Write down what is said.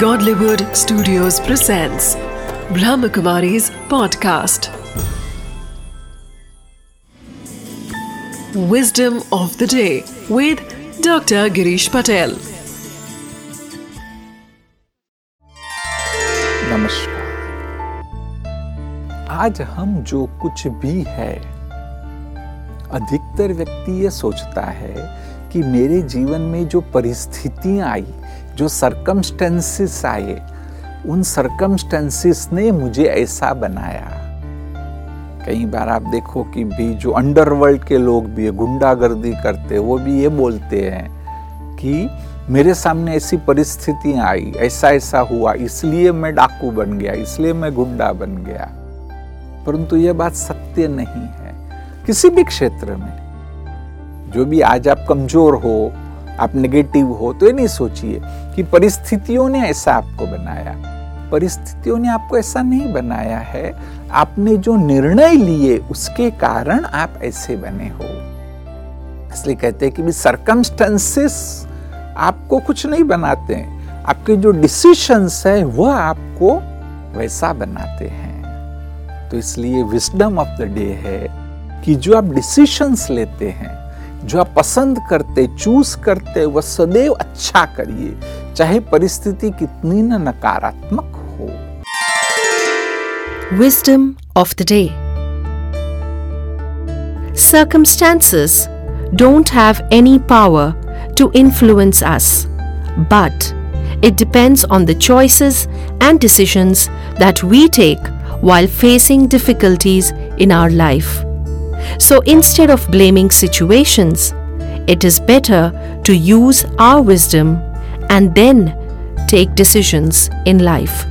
Godlywood Studios presents Brahmakumari's podcast. Wisdom of the day with Dr. Girish Patel. नमस्कार आज हम जो कुछ भी है अधिकतर व्यक्ति ये सोचता है कि मेरे जीवन में जो परिस्थितियाँ आई जो सरकमस्टेंसेस आए, उन सरकमस्टेंसेस ने मुझे ऐसा बनाया। कई बार आप देखो कि भी जो अंडरवर्ल्ड के लोग भी गुंडागर्दी करते, वो भी ये बोलते हैं कि मेरे सामने ऐसी परिस्थितियाँ आई, ऐसा ऐसा हुआ, इसलिए मैं डाकू बन गया, इसलिए मैं गुंडा बन गया। परंतु यह बात सत्य नहीं है। किसी भी क्षेत्र में, जो भी आज आप कमज़ोर हो आप नेगेटिव हो तो ये नहीं सोचिए कि परिस्थितियों ने ऐसा आपको बनाया। परिस्थितियों ने आपको ऐसा नहीं बनाया है। आपने जो निर्णय लिए, उसके कारण आप ऐसे बने हो। इसलिए कहते हैं कि सरकमस्टेंसेस आपको कुछ नहीं बनाते हैं। आपके जो डिसीशंस है, वह आपको वैसा बनाते हैं। तो इसलिए विस्डम ऑफ़ द डे है कि जो आप डिसीशंस लेते हैं जो आप पसंद करते चूज़ करते, वह सदैव अच्छा करिए, चाहे परिस्थिति कितनी न नकारात्मक हो। Wisdom of the day circumstances don't have any power to influence us but it depends on the choices and decisions that we take while facing difficulties in our life So instead of blaming situations, it is better to use our wisdom and then take decisions in life.